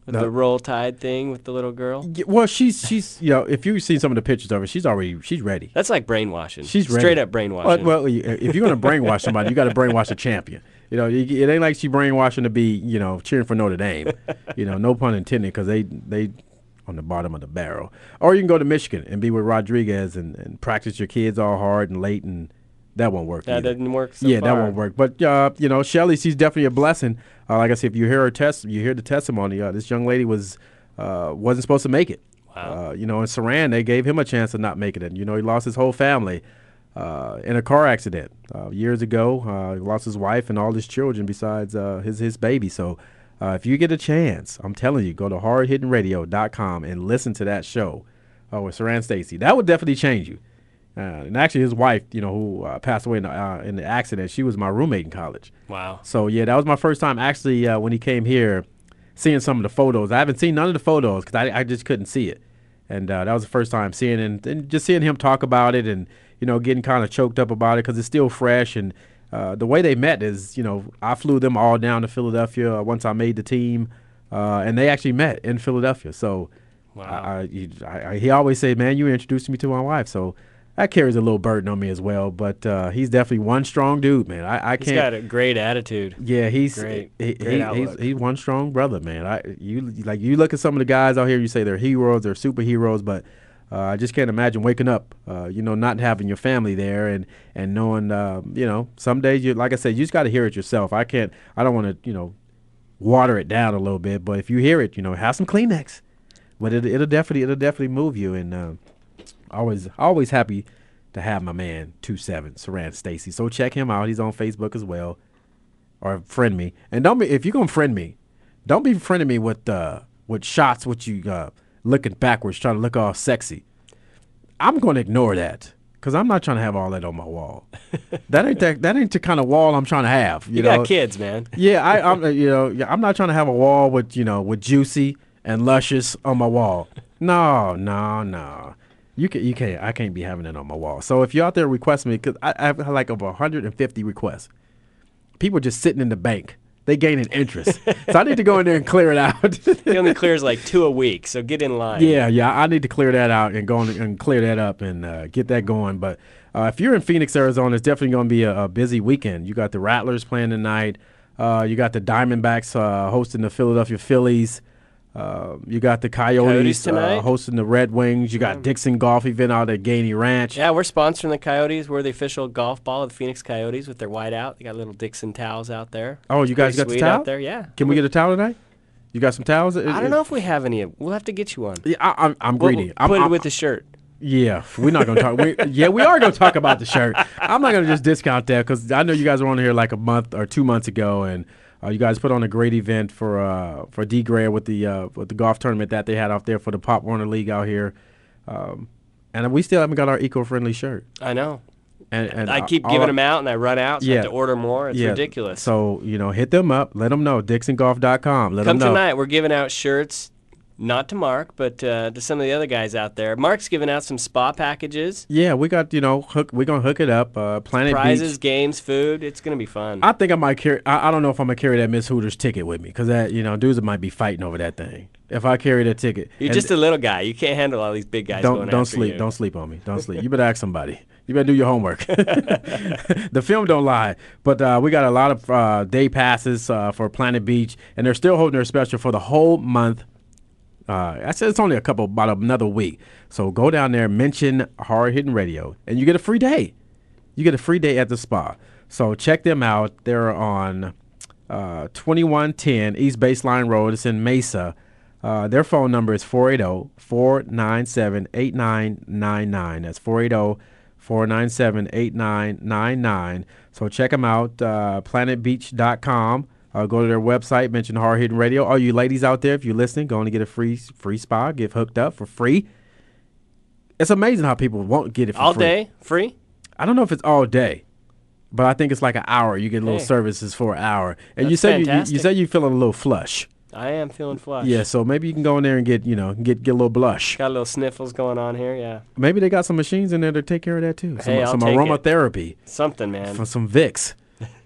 With the roll tide thing with the little girl. Yeah, well, she's she's you know if you've seen some of the pictures of her, she's already she's ready. That's like brainwashing. She's ready. straight up brainwashing. Well, well uh, if you're gonna brainwash somebody, you got to brainwash a champion. You know, it ain't like she brainwashing to be you know cheering for Notre Dame. you know, no pun intended, because they they on the bottom of the barrel. Or you can go to Michigan and be with Rodriguez and, and practice your kids all hard and late and that won't work. That either. didn't work. So yeah, far. that won't work. But uh, you know, Shelly, she's definitely a blessing. Uh, like I said, if you hear her test, you hear the testimony. Uh, this young lady was uh, wasn't supposed to make it. Wow. Uh, you know, in Siran, they gave him a chance to not make it, and you know, he lost his whole family uh, in a car accident years ago. he lost his wife and all his children besides his his baby. So. if you get a chance, I'm telling you, go to hardhittingradio.com and listen to that show with Siran Stacy. That would definitely change you. Uh, and actually, his wife, you know, who uh, passed away in the, uh, in the, accident, she was my roommate in college. Wow. So yeah, that was my first time actually uh, when he came here, seeing some of the photos. I haven't seen none of the photos because I, I just couldn't see it, and uh, that was the first time seeing it and, and just seeing him talk about it and you know getting kind of choked up about it because it's still fresh and. Uh, the way they met is, you know, I flew them all down to Philadelphia once I made the team, and they actually met in Philadelphia. So, wow. I, I, I, he always said, "Man, you introduced me to my wife." So that carries a little burden on me as well. But uh, he's definitely one strong dude, man. I, I can't. He's got a great attitude. Yeah, he's great. He, great he, he's, he's one strong brother, man. I you like you look at some of the guys out here. You say they're heroes, they're superheroes, but uh, I just can't imagine waking up, uh, you know, not having your family there and and knowing, uh, you know, some days you like I said, you just got to hear it yourself. I can't. I don't want to, you know, water it down a little bit, but if you hear it, you know, have some Kleenex. But it, it'll definitely it'll definitely move you and uh, always always happy to have my man two seven Siran Stacy. So check him out. He's on Facebook as well, or friend me. And don't be if you're gonna friend me, don't be friending me with uh with shots with you uh, looking backwards, trying to look all sexy. I'm gonna ignore that because I'm not trying to have all that on my wall. that ain't that, that ain't the kind of wall I'm trying to have. You, you know? got kids, man. yeah, I, I'm you know I'm not trying to have a wall with you know with juicy and luscious on my wall. No, no, no. You can you can't I can't be having it on my wall. So if you're out there requesting me, because I, I have like over 150 requests, people just sitting in the bank. They gain an interest, so I need to go in there and clear it out. he only clears like two a week, so get in line. Yeah, yeah, I need to clear that out and go and clear that up and uh, get that going. But uh, if you're in Phoenix, Arizona, it's definitely going to be a, a, busy weekend. You got the Rattlers playing tonight. Uh, you got the Diamondbacks uh, hosting the Philadelphia Phillies. Uh, you got the Coyotes, Coyotes uh, hosting the Red Wings. You got yeah. Dixon Golf event out at Gainey Ranch. Yeah, we're sponsoring the Coyotes. We're the official golf ball of the Phoenix Coyotes with their white out. They got little Dixon towels out there. Oh, you guys Pretty got the towel out there? Yeah. Can we get a towel tonight? You got some towels? I don't know if we have any. We'll have to get you one. Yeah, I, am I'm greedy. We'll I'm, put I'm, it with the shirt. Yeah, we're not gonna talk. we, yeah, we are gonna talk about the shirt. I'm not gonna just discount that because I know you guys were on here like a month or two months ago, and uh, you guys put on a great event for uh, for D Gray with the uh, with the golf tournament that they had out there for the Pop Warner League out here, um, and we still haven't got our eco friendly shirt. I know. And, and I keep giving them out, and I run out. So yeah, I have to order more. It's yeah. ridiculous. So you know, hit them up. Let them know. DixonGolf.com. Let Come them know. Come tonight. We're giving out shirts not to Mark, but uh, to some of the other guys out there. Mark's giving out some spa packages. Yeah, we got you know hook. We're gonna hook it up. Uh, Planet prizes, Beach. games, food. It's gonna be fun. I think I might carry. I, I don't know if I'm gonna carry that Miss Hooters ticket with me because that you know dudes might be fighting over that thing. If I carry that ticket, you're And just a little guy. You can't handle all these big guys. don't don't sleep. you. Don't sleep on me. Don't sleep. You better ask somebody. You better do your homework. the film don't lie. But uh, we got a lot of uh, day passes uh, for Planet Beach, and they're still holding their special for the whole month. Uh, I said it's only a couple, about another week. So go down there, mention Hard Hitting Radio, and you get a free day. You get a free day at the spa. So check them out. They're on uh, 2110 East Baseline Road. It's in Mesa. Uh, their phone number is 480 497 8999. That's 480 497 8999. So check them out, uh, planetbeach.com Uh, go to their website, mention Hard Hitting Radio. All you ladies out there, if you're listening, go on and get a free free spa, get hooked up for free. It's amazing how people won't get it for All free. day, free. I don't know if it's all day, but I think it's like an hour. You get little Hey. services for an hour, and you That's said you, you, you said you feeling a little flush. I am feeling flush. Yeah, so maybe you can go in there and get you know get get a little blush. Got a little sniffles going on here. Yeah. Maybe they got some machines in there to take care of that too. Some, Hey, I'll some take it. aromatherapy. Something, man. Some Vicks.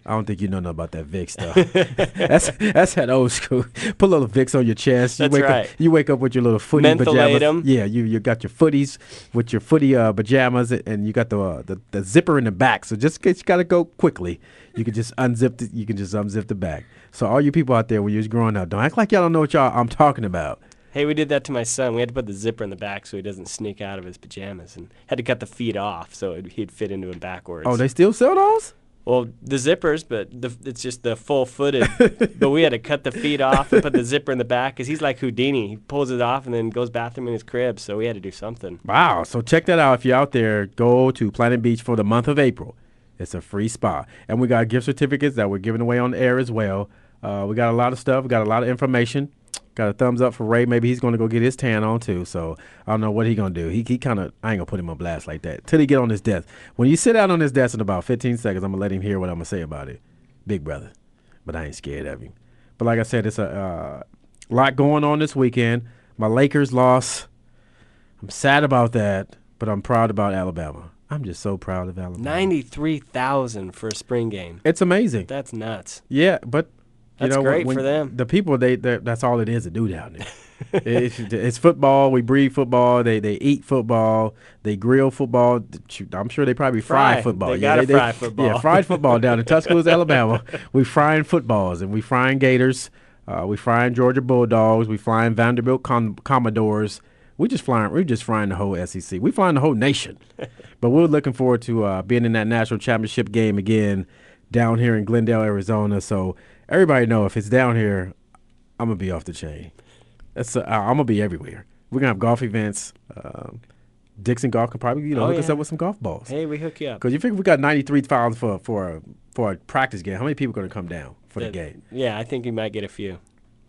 I don't think you know nothing about that Vicks stuff. that's that's that old school. Put a little Vicks on your chest. You That's wake right. Up, you wake up with your little footy pajamas. Yeah, you you got your footies with your footy uh, pajamas, and you got the, uh, the the zipper in the back. So just in case you got to go quickly. You can just unzip the, you can just unzip the back. So all you people out there when you was growing up, don't act like y'all don't know what y'all I'm talking about. Hey, we did that to my son. We had to put the zipper in the back so he doesn't sneak out of his pajamas, and had to cut the feet off so it, he'd fit into him backwards. Oh, they still sell those? Well, the zippers, but the, it's just the full footed. but we had to cut the feet off and put the zipper in the back because he's like Houdini. He pulls it off and then goes bathroom in his crib. So we had to do something. Wow. So check that out. If you're out there, go to Planet Beach for the month of April. It's a free spa. And we got gift certificates that we're giving away on air as well. Uh, we got a lot of stuff. We got a lot of information. Got a thumbs up for Ray. Maybe he's going to go get his tan on too. So I don't know what he going to do. He, he kind of, I ain't going to put him on blast like that till he get on his desk. When you sit out on his desk in about 15 seconds, I'm going to let him hear what I'm going to say about it. Big brother. But I ain't scared of him. But like I said, it's a uh, lot going on this weekend. My Lakers lost. I'm sad about that, but I'm proud about Alabama. I'm just so proud of Alabama. 93,000 for a spring game. It's amazing. That's nuts. Yeah, but you That's know, great when for them. The people they that's all it is to do down there. it's, it's football. We breathe football. They they eat football. They grill football. I'm sure they probably fry, Fry. football. They yeah, gotta fry football. Yeah, fried football down in Tuscaloosa, Alabama. We frying footballs and we frying Gators. Uh, we frying Georgia Bulldogs. We flying Vanderbilt Com- Commodores. We just flying. We just frying the whole SEC. We flying the whole nation. but we're looking forward to uh, being in that national championship game again down here in Glendale, Arizona. So everybody know if it's down here, I'm gonna be off the chain. That's uh, I'm gonna be everywhere. We're gonna have golf events. Um, Dixon Golf can probably you know Oh, hook us up with some golf balls. Hey, we hook you up. Because you figure we got 93,000 for for a, for a practice game. How many people are going to come down for the That- game? Yeah, I think you might get a few.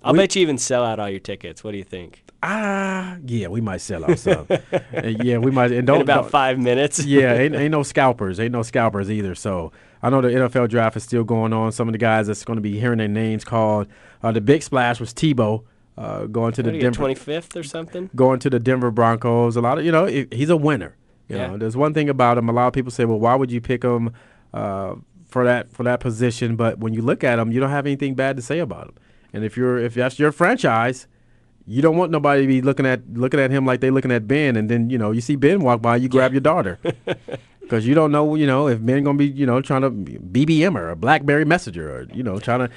I'll We- bet you even sell out all your tickets. What do you think? Ah, yeah, we might sell out some. Yeah, we might. And don't In about don't- five minutes. yeah, ain't, ain't no scalpers. Ain't no scalpers either. So I know the NFL draft is still going on. Some of the guys that's going to be hearing their names called. Uh, the big splash was Tebow uh, going to the Denver. 25th or something? going to the Denver Broncos. A lot of you know he- he's a winner. You Yeah. know, there's one thing about him. A lot of people say, well, why would you pick him uh, for that for that position? But when you look at him, you don't have anything bad to say about him. And if you're if that's your franchise, you don't want nobody to be looking at looking at him like they looking at Ben. And then you know you see Ben walk by, you grab your daughter. Because you don't know, you know, if Ben gonna be, you know, trying to BBM her, a BlackBerry Messenger, or you know, trying to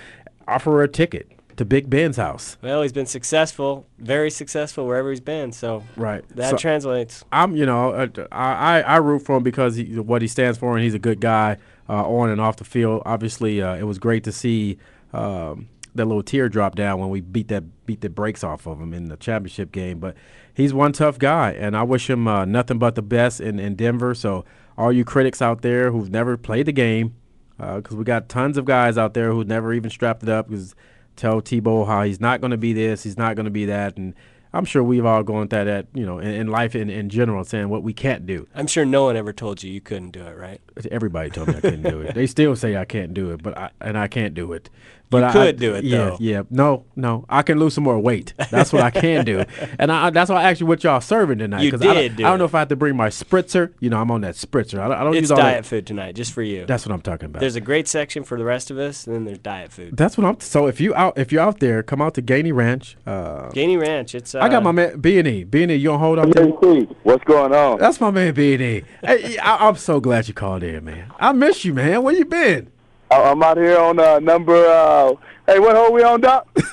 offer her a ticket to Big Ben's house. Well, he's been successful, very successful wherever he's been. So Right. that So- translates. I'm, you know, uh, I, I, I root for him because he, what he stands for, and he's a good guy uh, on and off the field. Obviously, uh, it was great to see um, that little tear drop down when we beat that beat the brakes off of him in the championship game. But he's one tough guy, and I wish him uh, nothing but the best in, in Denver. So all you critics out there who've never played the game, because we got tons of guys out there who've never even strapped it up, because tell Tebow how he's not going to be this, he's not going to be that, and I'm sure we've all gone through that, you know, in, in life in, in general, saying what we can't do. I'm sure no one ever told you you couldn't do it, right? Everybody told me I couldn't do it. They still say I can't do it, but I and I can't do it. But You I, could I- do it, yeah, though. Yeah, no, no, I can lose some more weight. That's what I can do, and I, that's why I asked you what y'all serving tonight. You 'cause I don't, did do I don't know if I have to bring my spritzer. You know, I'm on that spritzer. I don't, I don't It's use all diet that. food tonight, just for you. That's what I'm talking about. There's a great section for the rest of us, and then there's diet food. That's what I'm. So if you out, if you're out there, come out to Gainey Ranch. Uh, Gainey Ranch. It's. Uh, I got my man B and E. B and E, you don't hold up there. What's going on? That's my man B and E. Hey, I, I'm so glad you called in, man. I miss you, man. Where you been? I'm out here on uh, number. Uh, hey, what hole we on, Doc?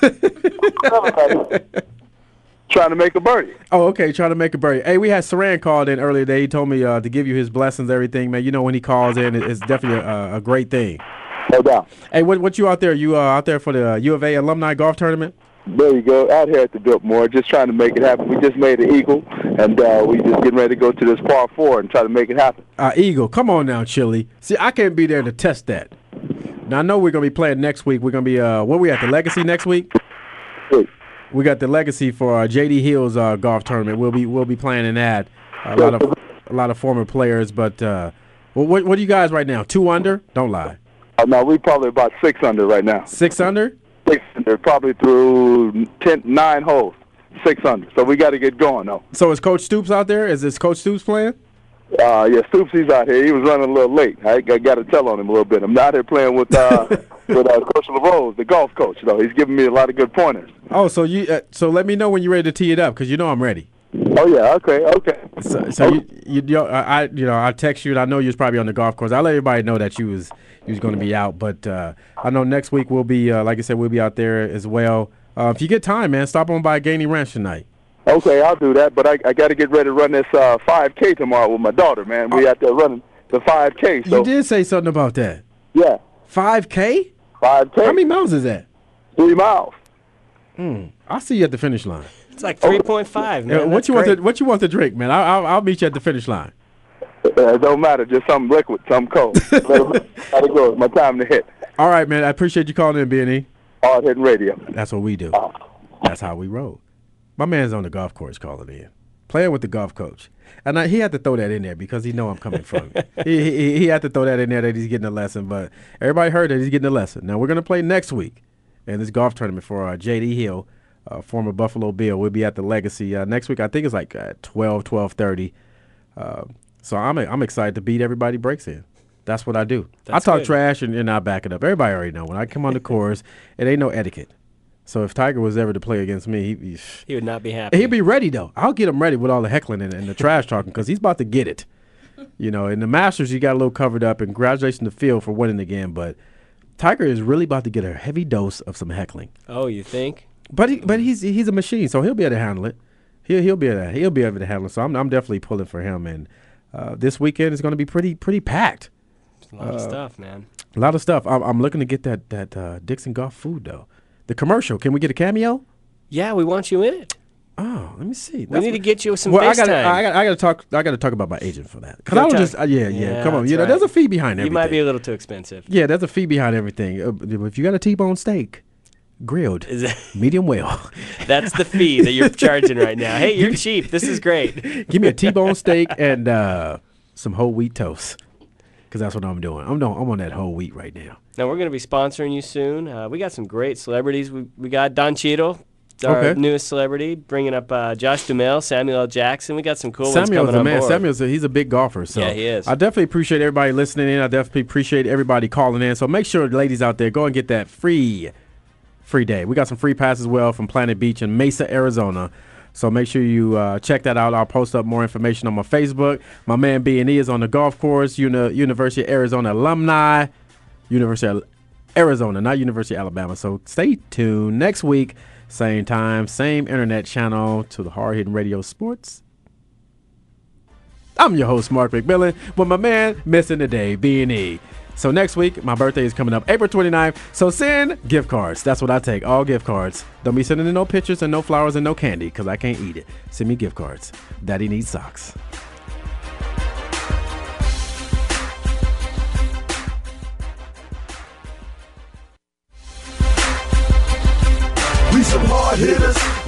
Trying to make a birdie. Oh, okay. Trying to make a birdie. Hey, we had Siran called in earlier today. He told me uh, to give you his blessings, everything, man. You know when he calls in, it's definitely a, a great thing. No doubt. Hey, what what you out there? You uh, out there for the uh, U of A alumni golf tournament? There you go. Out here at the Biltmore, just trying to make it happen. We just made an eagle, and uh, we just getting ready to go to this par four and try to make it happen. Uh, Eagle, come on now, Chili. See, I can't be there to test that. Now I know we're gonna be playing next week. We're gonna be uh, what we at the Legacy next week. We got the Legacy for uh, JD Hills uh, golf tournament. We'll be we'll be playing in that. A lot of a lot of former players, but uh, what what are you guys right now? Two under? Don't lie. Uh, no, we probably about six under right now. Six under? Six under, probably through ten, nine holes. Six under. So we got to get going though. So is Coach Stoops out there? Is this Coach Stoops playing? Uh, yeah, Stoops, he's out here. He was running a little late. I, I got to tell on him a little bit. I'm out here playing with uh, with uh, Coach LaRose, the golf coach. Though he's giving me a lot of good pointers. Oh, so you uh, so let me know when you're ready to tee it up because you know I'm ready. Oh yeah, okay, okay. So, so you, you, you I, you know, I text you, and I know you was probably on the golf course. I let everybody know that you was you was going to be out, but uh, I know next week we'll be, uh, like I said, we'll be out there as well. Uh, if you get time, man, stop on by Gainey Ranch tonight. Okay, I'll do that. But I, I got to get ready to run this uh, 5K tomorrow with my daughter, man. We out there running the 5K. So You did say something about that. yeah, Five K? 5K. How many miles is that? Three miles. Hmm. I'll see you at the finish line. It's like 3.5, man. Yeah, what That's you want to What you want to drink, man? I'll, I'll, I'll meet you at the finish line. Uh, it don't matter. Just something liquid, something cold. Gotta go. It's my time to hit. All right, man. I appreciate you calling in, B&E. Hard hitting radio. That's what we do. That's how we roll. My man's on the golf course calling in, playing with the golf coach, and I, he had to throw that in there because he know I'm coming from. he, he he had to throw that in there that he's getting a lesson, but everybody heard that he's getting a lesson. Now we're gonna play next week in this golf tournament for uh, JD Hill, uh, former Buffalo Bill. We'll be at the Legacy uh, next week. I think it's like uh, 12, 12.30. Uh, so I'm I'm excited to beat everybody breaks in. That's what I do. That's I talk good. trash and, and I back it up. Everybody already know when I come on the course, it ain't no etiquette. So if Tiger was ever to play against me, he, he, He would not be happy. He'd be ready though. I'll get him ready with all the heckling and, and the trash talking because he's about to get it. You know, in the Masters, he got a little covered up, and congratulations to Phil for winning again. But Tiger is really about to get a heavy dose of some heckling. Oh, you think? But he, but he's he's a machine, so he'll be able to handle it. He'll he'll be able to, he'll be able to handle it. So I'm I'm definitely pulling for him. And uh, this weekend is going to be pretty pretty packed. It's a lot of Uh, stuff, man. A lot of stuff. I'm, I'm looking to get that that uh, Dixon Golf food though. The commercial. Can we get a cameo? Yeah, we want you in it. Oh, let me see. We need to get you some well, I gotta, I gotta, I gotta talk. I gotta talk about my agent for that. Because Go I talk- just, uh, yeah, yeah, Come on, that's you know, right. there's a fee behind everything. You might be a little too expensive. Yeah, there's a fee behind everything. Uh, if you got a T-bone steak, grilled, medium well, That's the fee that you're charging right now. Hey, you're cheap. This is great. give me a T-bone steak and uh, some whole wheat toast. Because that's what I'm doing. I'm doing. I'm on that whole wheat right now. Now we're going to be sponsoring you soon. Uh, we got some great celebrities. We, we got Don Cheadle, our Okay. newest celebrity, bringing up uh, Josh Duhamel, Samuel L. Jackson. We got some cool ones Samuel's coming a on man. board. Samuel's a, he's a big golfer. So Yeah, he is. I definitely appreciate everybody listening in. I definitely appreciate everybody calling in. So make sure, ladies out there, go and get that free, free day. We got some free passes as well from Planet Beach in Mesa, Arizona. So make sure you uh, check that out. I'll post up more information on my Facebook. My man B and E is on the golf course. Uni- University of Arizona alumni. University of Arizona, not University of Alabama. So stay tuned next week, same time, same internet channel to the Hard Hitting Radio Sports. I'm your host, Mark McMillan, with my man missing the day, B&E. So next week, my birthday is coming up April 29th. So send gift cards. That's what I take, all gift cards. Don't be sending in no pictures and no flowers and no candy because I can't eat it. Send me gift cards. Daddy needs socks. Hitters.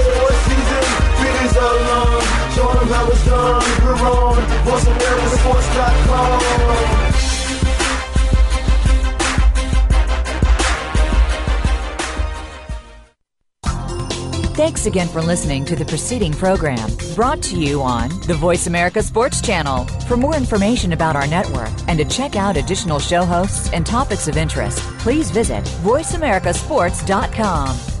Season, long. Show 'em how it's done. We're. Thanks again for listening to the preceding program brought to you on the Voice America Sports Channel. For more information about our network and to check out additional show hosts and topics of interest, please visit voiceamericasports.com.